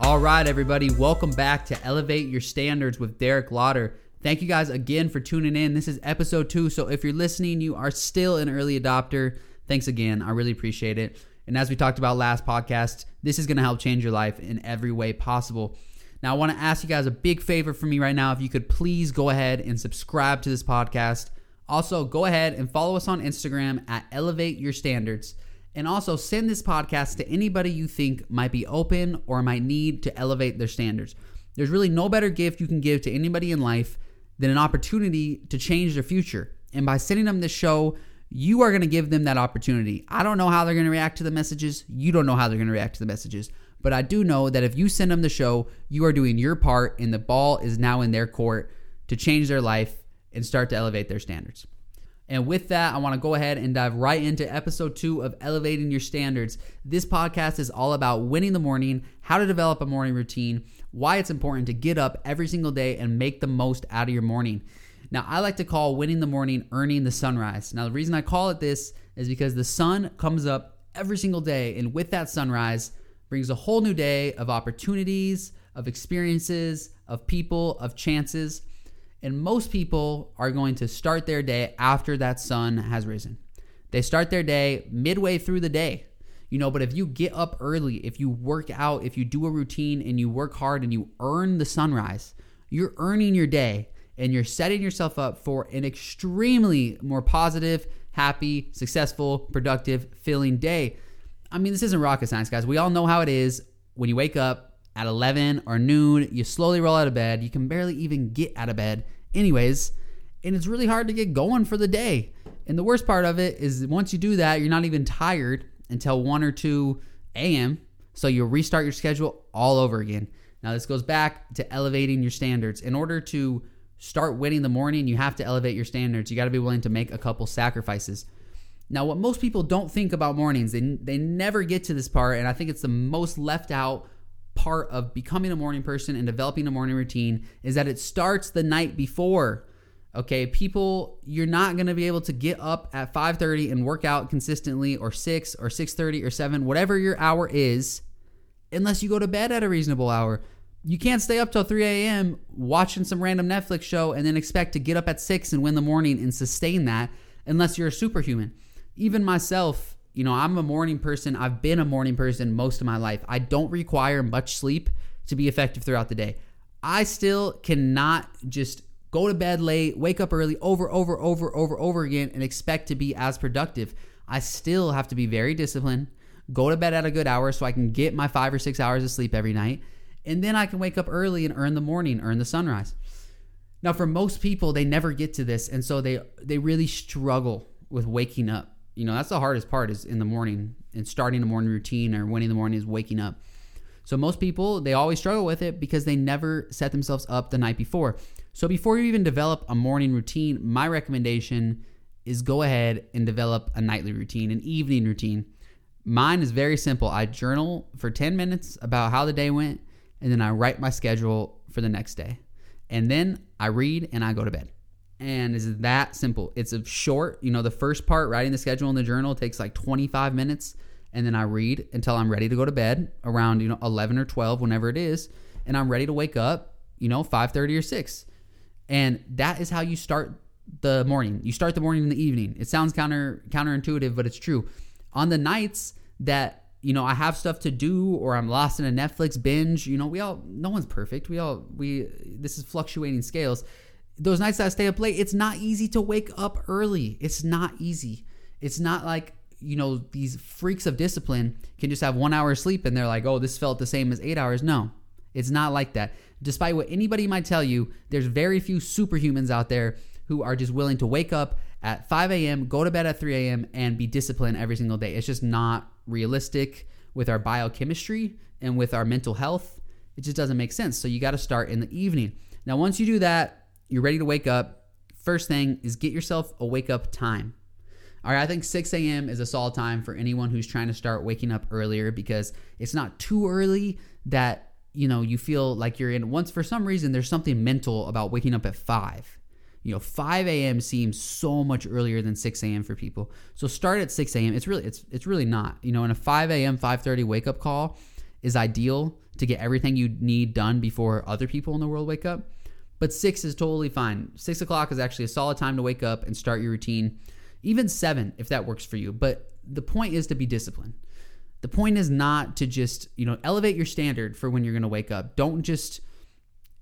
All right, everybody, welcome back to Elevate Your Standards with Derek Lauder. Thank you guys again for tuning in. This is episode two. So if you're listening, you are still an early adopter. Thanks again. I really appreciate it. And as we talked about last podcast, this is going to help change your life in every way possible. Now, I want to ask you guys a big favor for me right now. If you could please go ahead and subscribe to this podcast. Also, go ahead and follow us on Instagram at Elevate Your Standards. And also send this podcast to anybody you think might be open or might need to elevate their standards. There's really no better gift you can give to anybody in life than an opportunity to change their future. And by sending them this show, you are going to give them that opportunity. I don't know how they're going to react to the messages. You don't know how they're going to react to the messages. But I do know that if you send them the show, you are doing your part, and the ball is now in their court to change their life and start to elevate their standards. And with that, I want to go ahead and dive right into episode two of Elevating Your Standards. This podcast is all about winning the morning, how to develop a morning routine, why it's important to get up every single day and make the most out of your morning. Now, I like to call winning the morning earning the sunrise. Now, the reason I call it this is because the sun comes up every single day, and with that sunrise brings a whole new day of opportunities, of experiences, of people, of chances. And most people are going to start their day after that sun has risen. They start their day midway through the day. You know, but if you get up early, if you work out, if you do a routine and you work hard and you earn the sunrise, you're earning your day and you're setting yourself up for an extremely more positive, happy, successful, productive, feeling day. I mean, this isn't rocket science, guys. We all know how it is when you wake up at 11 or noon, you slowly roll out of bed. You can barely even get out of bed anyways, and it's really hard to get going for the day. And the worst part of it is once you do that, you're not even tired until 1 or 2 a.m. So you'll restart your schedule all over again. Now, this goes back to elevating your standards. In order to start winning the morning, you have to elevate your standards. You got to be willing to make a couple sacrifices. Now, what most people don't think about mornings, they, they never get to this part, and I think it's the most left out part of becoming a morning person and developing a morning routine is that it starts the night before. Okay, people, you're not going to be able to get up at 5:30 and work out consistently or 6 or 6:30 or 7, whatever your hour is, unless you go to bed at a reasonable hour. You can't stay up till 3 a.m. watching some random Netflix show and then expect to get up at 6 and win the morning and sustain that unless you're a superhuman. Even myself, you know, I'm a morning person. I've been a morning person most of my life. I don't require much sleep to be effective throughout the day. I still cannot just go to bed late, wake up early over, over, over, over, over again, and expect to be as productive. I still have to be very disciplined, go to bed at a good hour so I can get my five or six hours of sleep every night, and then I can wake up early and earn the morning, earn the sunrise. Now, for most people, they never get to this, and so they they really struggle with waking up you know that's the hardest part is in the morning and starting a morning routine or winning the morning is waking up. So most people they always struggle with it because they never set themselves up the night before. So before you even develop a morning routine my recommendation is go ahead and develop a nightly routine an evening routine. Mine is very simple. I journal for 10 minutes about how the day went and then i write my schedule for the next day. And then i read and i go to bed and it's that simple. It's a short, you know, the first part, writing the schedule in the journal takes like 25 minutes, and then I read until I'm ready to go to bed around, you know, 11 or 12, whenever it is, and I'm ready to wake up, you know, 5:30 or 6. And that is how you start the morning. You start the morning in the evening. It sounds counter counterintuitive, but it's true. On the nights that you know I have stuff to do or I'm lost in a Netflix binge, you know, we all no one's perfect. We all we this is fluctuating scales those nights that I stay up late, it's not easy to wake up early. It's not easy. It's not like, you know, these freaks of discipline can just have one hour of sleep and they're like, oh, this felt the same as eight hours. No, it's not like that. Despite what anybody might tell you, there's very few superhumans out there who are just willing to wake up at 5 a.m., go to bed at 3 a.m., and be disciplined every single day. It's just not realistic with our biochemistry and with our mental health. It just doesn't make sense. So you got to start in the evening. Now, once you do that, you're ready to wake up. First thing is get yourself a wake up time. All right, I think 6 a.m. is a solid time for anyone who's trying to start waking up earlier because it's not too early that you know you feel like you're in. Once for some reason there's something mental about waking up at five. You know, 5 a.m. seems so much earlier than 6 a.m. for people. So start at 6 a.m. It's really it's it's really not. You know, in a 5 a.m. 5:30 wake up call is ideal to get everything you need done before other people in the world wake up. But six is totally fine. Six o'clock is actually a solid time to wake up and start your routine. Even seven, if that works for you. But the point is to be disciplined. The point is not to just, you know, elevate your standard for when you're going to wake up. Don't just,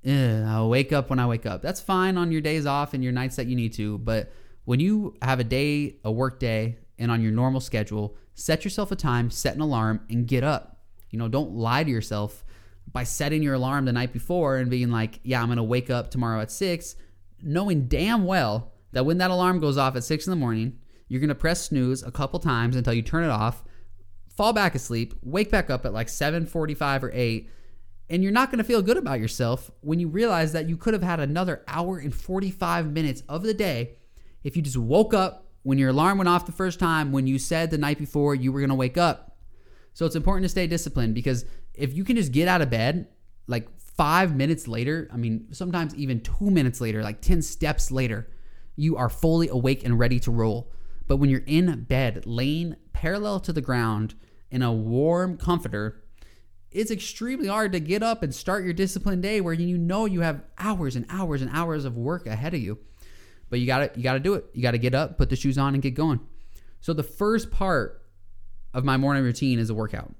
I'll wake up when I wake up. That's fine on your days off and your nights that you need to. But when you have a day, a work day, and on your normal schedule, set yourself a time, set an alarm, and get up. You know, don't lie to yourself by setting your alarm the night before and being like, yeah, I'm going to wake up tomorrow at six, knowing damn well that when that alarm goes off at six in the morning, you're going to press snooze a couple times until you turn it off, fall back asleep, wake back up at like 7:45 or 8, and you're not going to feel good about yourself when you realize that you could have had another hour and 45 minutes of the day if you just woke up when your alarm went off the first time when you said the night before you were going to wake up. So it's important to stay disciplined because if you can just get out of bed like five minutes later, I mean, sometimes even two minutes later, like 10 steps later, you are fully awake and ready to roll. But when you're in bed, laying parallel to the ground in a warm comforter, it's extremely hard to get up and start your disciplined day where you know you have hours and hours and hours of work ahead of you. But you gotta you gotta do it. You gotta get up, put the shoes on, and get going. So the first part of my morning routine is a workout.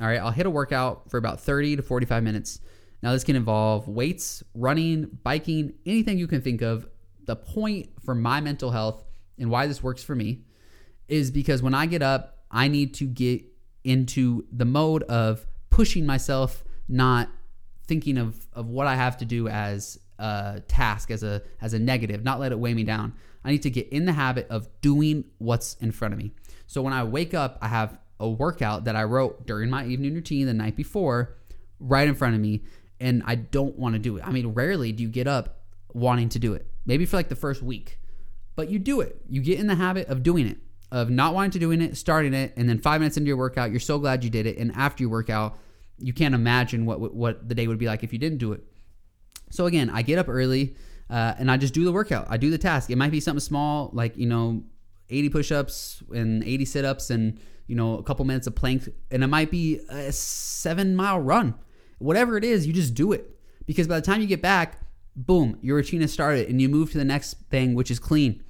All right, I'll hit a workout for about 30 to 45 minutes. Now, this can involve weights, running, biking, anything you can think of. The point for my mental health and why this works for me is because when I get up, I need to get into the mode of pushing myself, not thinking of, of what I have to do as a task, as a as a negative, not let it weigh me down. I need to get in the habit of doing what's in front of me. So when I wake up, I have a workout that I wrote during my evening routine the night before right in front of me and I don't want to do it. I mean, rarely do you get up wanting to do it. Maybe for like the first week. But you do it. You get in the habit of doing it, of not wanting to doing it, starting it, and then 5 minutes into your workout, you're so glad you did it and after your workout, you can't imagine what what the day would be like if you didn't do it. So again, I get up early uh, and I just do the workout. I do the task. It might be something small like, you know, 80 push-ups and 80 sit-ups and you know, a couple minutes of plank, and it might be a seven mile run. Whatever it is, you just do it. Because by the time you get back, boom, your routine has started and you move to the next thing, which is clean.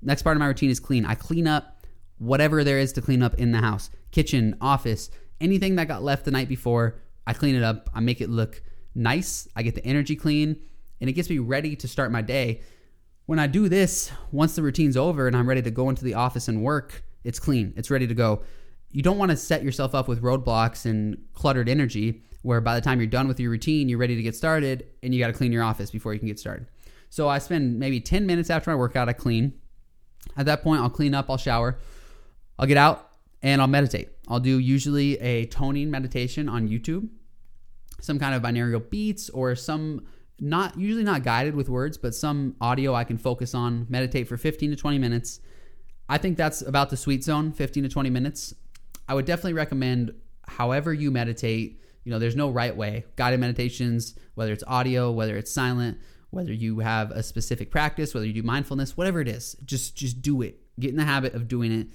Next part of my routine is clean. I clean up whatever there is to clean up in the house kitchen, office, anything that got left the night before. I clean it up. I make it look nice. I get the energy clean and it gets me ready to start my day. When I do this, once the routine's over and I'm ready to go into the office and work, it's clean, it's ready to go you don't want to set yourself up with roadblocks and cluttered energy where by the time you're done with your routine, you're ready to get started and you got to clean your office before you can get started. So I spend maybe 10 minutes after my workout, I clean. At that point, I'll clean up, I'll shower, I'll get out and I'll meditate. I'll do usually a toning meditation on YouTube, some kind of binaural beats or some not usually not guided with words, but some audio I can focus on, meditate for 15 to 20 minutes. I think that's about the sweet zone, 15 to 20 minutes. I would definitely recommend however you meditate. You know, there's no right way. Guided meditations, whether it's audio, whether it's silent, whether you have a specific practice, whether you do mindfulness, whatever it is, just just do it. Get in the habit of doing it.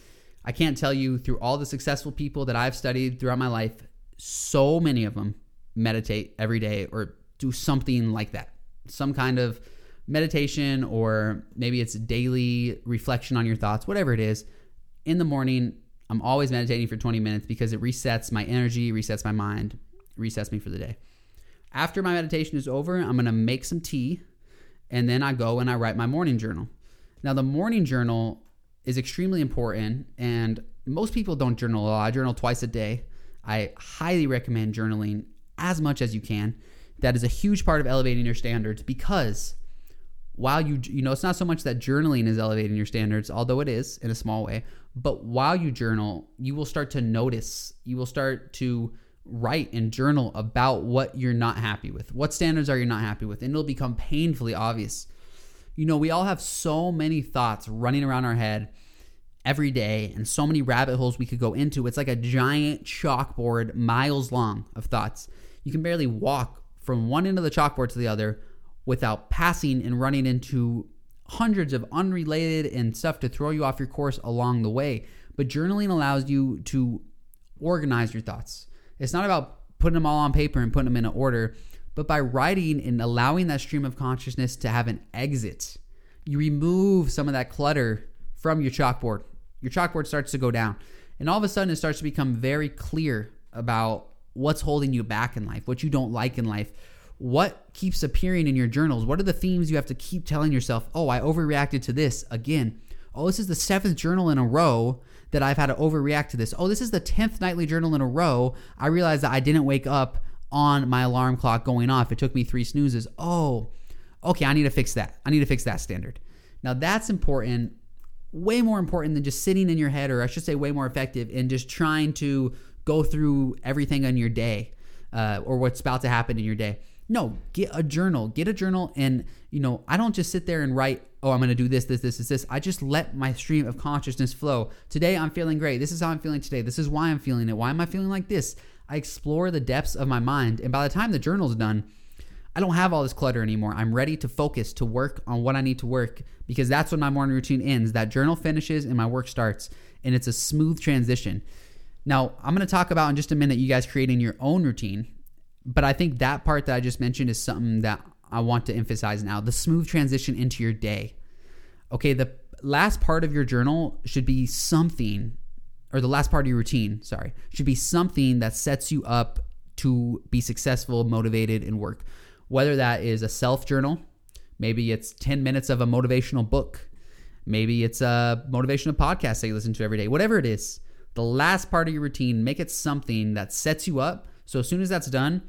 I can't tell you through all the successful people that I've studied throughout my life, so many of them meditate every day or do something like that. Some kind of meditation or maybe it's daily reflection on your thoughts, whatever it is. In the morning, I'm always meditating for 20 minutes because it resets my energy, resets my mind, resets me for the day. After my meditation is over, I'm going to make some tea and then I go and I write my morning journal. Now, the morning journal is extremely important and most people don't journal a lot. I journal twice a day. I highly recommend journaling as much as you can. That is a huge part of elevating your standards because while you you know it's not so much that journaling is elevating your standards although it is in a small way but while you journal you will start to notice you will start to write and journal about what you're not happy with what standards are you not happy with and it'll become painfully obvious. You know we all have so many thoughts running around our head every day and so many rabbit holes we could go into. It's like a giant chalkboard miles long of thoughts. You can barely walk from one end of the chalkboard to the other without passing and running into hundreds of unrelated and stuff to throw you off your course along the way. But journaling allows you to organize your thoughts. It's not about putting them all on paper and putting them in an order, but by writing and allowing that stream of consciousness to have an exit, you remove some of that clutter from your chalkboard. Your chalkboard starts to go down. And all of a sudden, it starts to become very clear about what's holding you back in life, what you don't like in life, what keeps appearing in your journals, what are the themes you have to keep telling yourself, oh, I overreacted to this again. Oh, this is the seventh journal in a row that I've had to overreact to this. Oh, this is the 10th nightly journal in a row. I realized that I didn't wake up on my alarm clock going off. It took me three snoozes. Oh, okay, I need to fix that. I need to fix that standard. Now, that's important, way more important than just sitting in your head, or I should say, way more effective in just trying to go through everything on your day uh, or what's about to happen in your day. No, get a journal. Get a journal, and you know, I don't just sit there and write. Oh, I'm going to do this, this, this, this, this. I just let my stream of consciousness flow. Today, I'm feeling great. This is how I'm feeling today. This is why I'm feeling it. Why am I feeling like this? I explore the depths of my mind, and by the time the journal's done, I don't have all this clutter anymore. I'm ready to focus, to work on what I need to work because that's when my morning routine ends. That journal finishes and my work starts, and it's a smooth transition. Now, I'm going to talk about in just a minute you guys creating your own routine but I think that part that I just mentioned is something that I want to emphasize now the smooth transition into your day. Okay, the last part of your journal should be something, or the last part of your routine, sorry, should be something that sets you up to be successful, motivated, and work. Whether that is a self journal, maybe it's 10 minutes of a motivational book, maybe it's a motivational podcast that you listen to every day, whatever it is. The last part of your routine, make it something that sets you up. So as soon as that's done,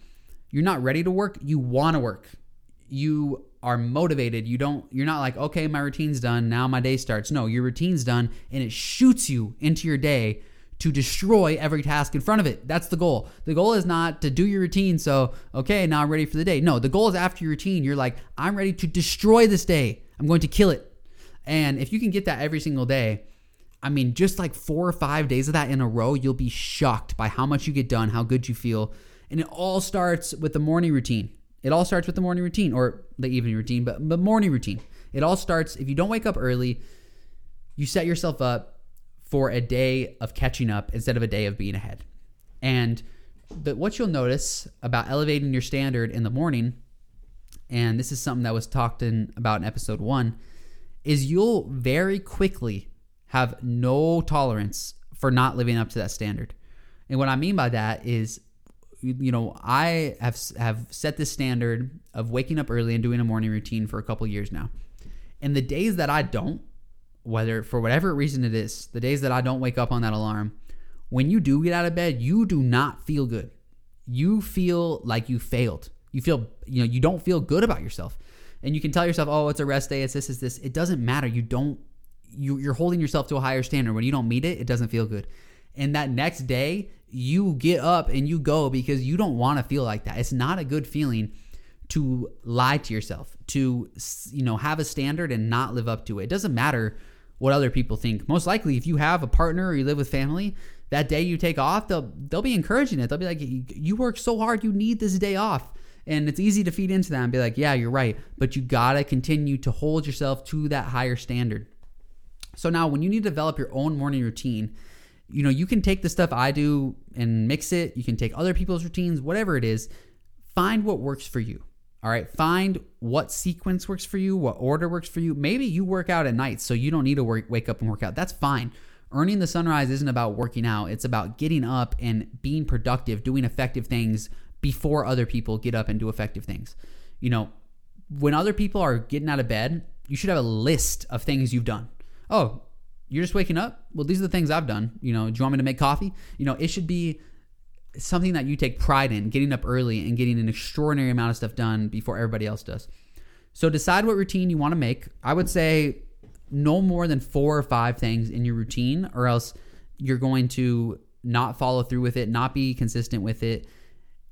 you're not ready to work, you want to work. You are motivated. You don't you're not like, "Okay, my routine's done. Now my day starts." No, your routine's done and it shoots you into your day to destroy every task in front of it. That's the goal. The goal is not to do your routine so, okay, now I'm ready for the day. No, the goal is after your routine, you're like, I'm ready to destroy this day. I'm going to kill it. And if you can get that every single day, I mean, just like four or five days of that in a row, you'll be shocked by how much you get done, how good you feel, and it all starts with the morning routine. It all starts with the morning routine or the evening routine, but the morning routine. It all starts if you don't wake up early, you set yourself up for a day of catching up instead of a day of being ahead. And but what you'll notice about elevating your standard in the morning, and this is something that was talked in about in episode one, is you'll very quickly have no tolerance for not living up to that standard. And what I mean by that is you know, I have have set this standard of waking up early and doing a morning routine for a couple years now. And the days that I don't, whether for whatever reason it is, the days that I don't wake up on that alarm, when you do get out of bed, you do not feel good. You feel like you failed. You feel, you know, you don't feel good about yourself. And you can tell yourself, "Oh, it's a rest day. It's this, it's this." It doesn't matter. You don't you you're holding yourself to a higher standard. When you don't meet it, it doesn't feel good. And that next day, you get up and you go because you don't want to feel like that. It's not a good feeling to lie to yourself, to you know, have a standard and not live up to it. It doesn't matter what other people think. Most likely if you have a partner or you live with family, that day you take off, they'll they'll be encouraging it. They'll be like, "You work so hard, you need this day off." And it's easy to feed into that and be like, "Yeah, you're right." But you got to continue to hold yourself to that higher standard. So now when you need to develop your own morning routine, you know, you can take the stuff I do and mix it. You can take other people's routines, whatever it is. Find what works for you. All right. Find what sequence works for you, what order works for you. Maybe you work out at night, so you don't need to work, wake up and work out. That's fine. Earning the sunrise isn't about working out, it's about getting up and being productive, doing effective things before other people get up and do effective things. You know, when other people are getting out of bed, you should have a list of things you've done. Oh, you're just waking up. Well, these are the things I've done. You know, do you want me to make coffee? You know, it should be something that you take pride in, getting up early and getting an extraordinary amount of stuff done before everybody else does. So decide what routine you want to make. I would say no more than four or five things in your routine, or else you're going to not follow through with it, not be consistent with it.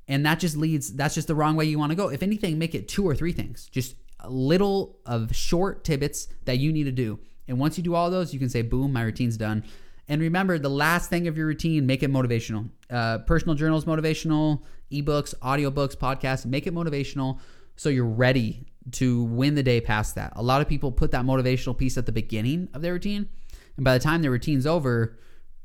And that just leads, that's just the wrong way you want to go. If anything, make it two or three things, just a little of short tidbits that you need to do. And once you do all those, you can say, boom, my routine's done. And remember, the last thing of your routine, make it motivational. Uh, personal journals, motivational, ebooks, audiobooks, podcasts, make it motivational so you're ready to win the day past that. A lot of people put that motivational piece at the beginning of their routine, and by the time their routine's over,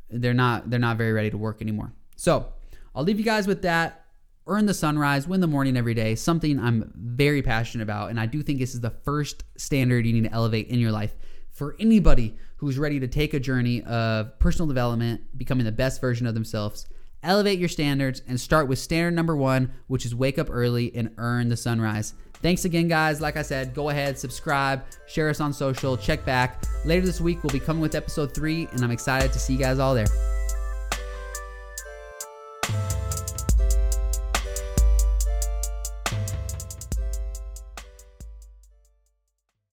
they're not they're not very ready to work anymore. So I'll leave you guys with that. earn the sunrise, win the morning every day, something I'm very passionate about. And I do think this is the first standard you need to elevate in your life for anybody who's ready to take a journey of personal development, becoming the best version of themselves. Elevate your standards and start with standard number one, which is wake up early and earn the sunrise. Thanks again, guys. Like I said, go ahead, subscribe, share us on social, check back. Later this week, we'll be coming with episode three, and I'm excited to see you guys all there.